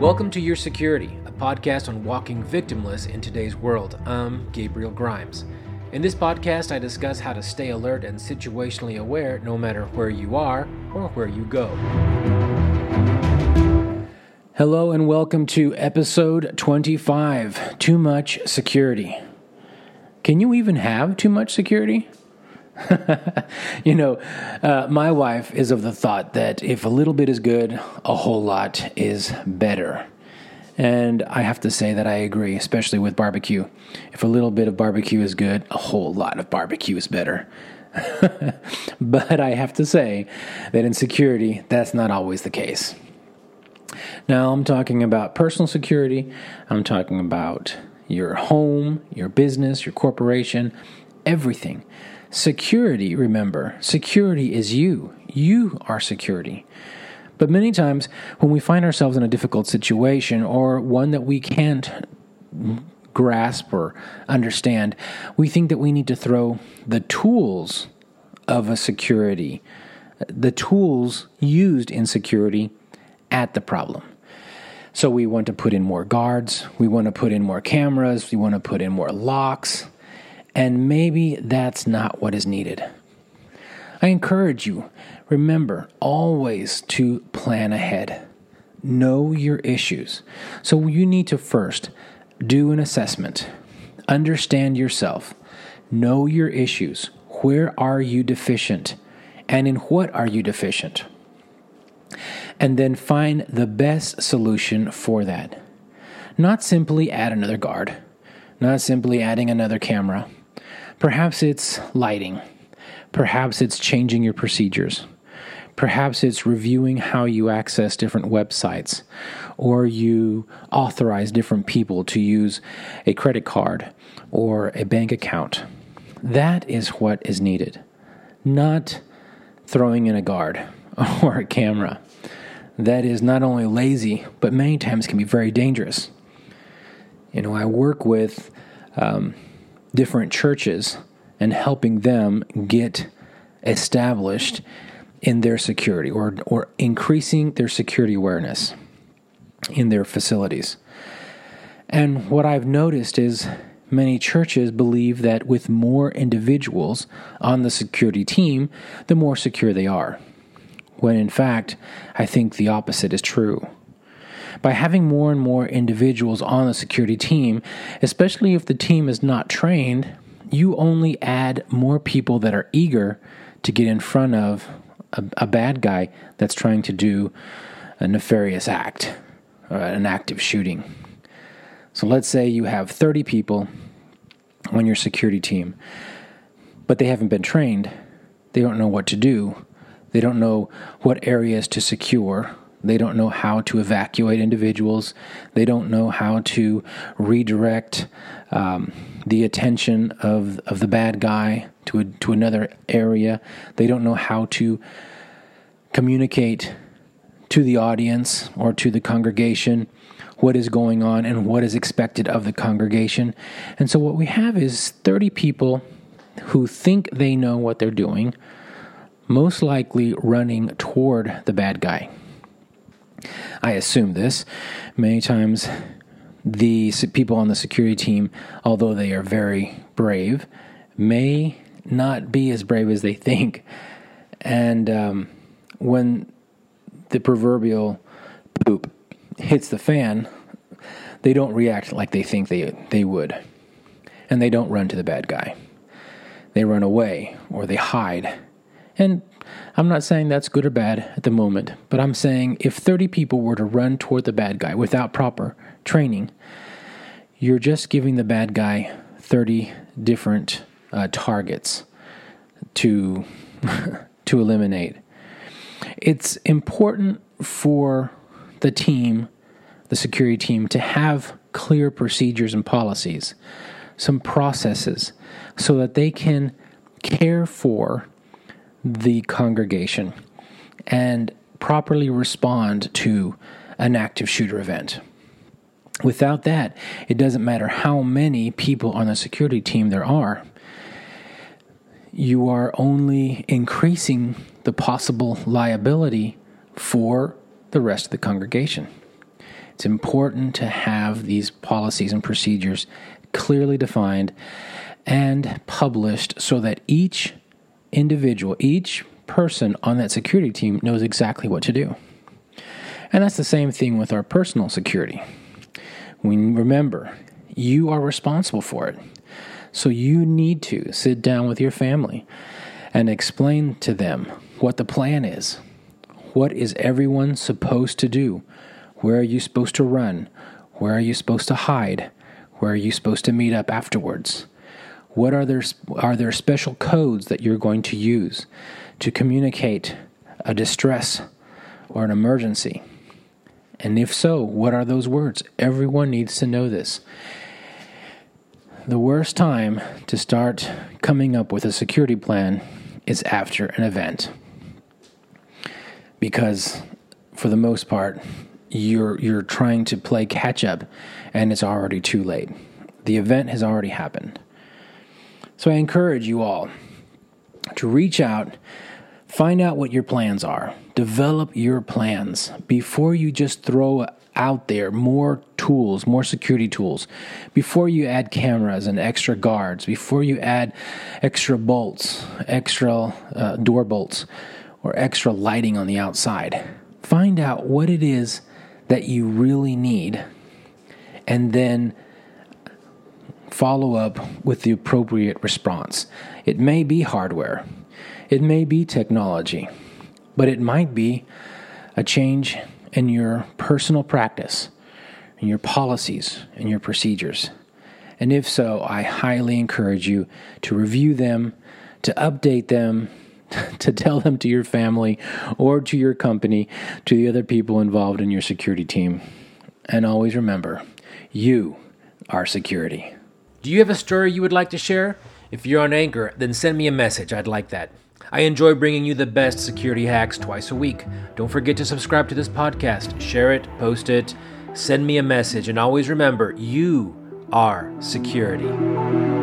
Welcome to Your Security, a podcast on walking victimless in today's world. I'm Gabriel Grimes. In this podcast, I discuss how to stay alert and situationally aware no matter where you are or where you go. Hello, and welcome to episode 25 Too Much Security. Can you even have too much security? you know, uh, my wife is of the thought that if a little bit is good, a whole lot is better. And I have to say that I agree, especially with barbecue. If a little bit of barbecue is good, a whole lot of barbecue is better. but I have to say that in security, that's not always the case. Now, I'm talking about personal security, I'm talking about your home, your business, your corporation, everything. Security, remember, security is you. You are security. But many times, when we find ourselves in a difficult situation or one that we can't grasp or understand, we think that we need to throw the tools of a security, the tools used in security, at the problem. So we want to put in more guards, we want to put in more cameras, we want to put in more locks, and maybe that's not what is needed. I encourage you, remember always to plan ahead. Know your issues. So you need to first do an assessment, understand yourself, know your issues. Where are you deficient? And in what are you deficient? And then find the best solution for that. Not simply add another guard, not simply adding another camera Perhaps it's lighting. Perhaps it's changing your procedures. Perhaps it's reviewing how you access different websites, or you authorize different people to use a credit card or a bank account. That is what is needed, not throwing in a guard or a camera. That is not only lazy, but many times can be very dangerous. You know, I work with um, different churches and helping them get established in their security or, or increasing their security awareness in their facilities. And what I've noticed is many churches believe that with more individuals on the security team, the more secure they are. When in fact, I think the opposite is true. By having more and more individuals on the security team, especially if the team is not trained, you only add more people that are eager to get in front of a, a bad guy that's trying to do a nefarious act, uh, an active shooting. So let's say you have 30 people on your security team, but they haven't been trained. They don't know what to do. They don't know what areas to secure. They don't know how to evacuate individuals. They don't know how to redirect um, the attention of, of the bad guy to, a, to another area. They don't know how to communicate to the audience or to the congregation what is going on and what is expected of the congregation. And so, what we have is 30 people who think they know what they're doing, most likely running toward the bad guy. I assume this. Many times, the people on the security team, although they are very brave, may not be as brave as they think. And um, when the proverbial poop hits the fan, they don't react like they think they, they would. And they don't run to the bad guy. They run away or they hide. And I'm not saying that's good or bad at the moment, but I'm saying if 30 people were to run toward the bad guy without proper training, you're just giving the bad guy 30 different uh, targets to to eliminate. It's important for the team, the security team, to have clear procedures and policies, some processes, so that they can care for the congregation and properly respond to an active shooter event. Without that, it doesn't matter how many people on the security team there are, you are only increasing the possible liability for the rest of the congregation. It's important to have these policies and procedures clearly defined and published so that each individual, each person on that security team knows exactly what to do. And that's the same thing with our personal security. We remember, you are responsible for it. So you need to sit down with your family and explain to them what the plan is. What is everyone supposed to do? Where are you supposed to run? Where are you supposed to hide? Where are you supposed to meet up afterwards? What are there are there special codes that you're going to use to communicate a distress or an emergency? And if so, what are those words? Everyone needs to know this. The worst time to start coming up with a security plan is after an event. Because for the most part, you're you're trying to play catch up and it's already too late. The event has already happened. So I encourage you all to reach out Find out what your plans are. Develop your plans before you just throw out there more tools, more security tools. Before you add cameras and extra guards, before you add extra bolts, extra uh, door bolts, or extra lighting on the outside. Find out what it is that you really need and then follow up with the appropriate response. It may be hardware. It may be technology, but it might be a change in your personal practice, in your policies, and your procedures. And if so, I highly encourage you to review them, to update them, to tell them to your family or to your company, to the other people involved in your security team. And always remember, you are security. Do you have a story you would like to share? If you're on Anchor, then send me a message. I'd like that. I enjoy bringing you the best security hacks twice a week. Don't forget to subscribe to this podcast, share it, post it, send me a message, and always remember you are security.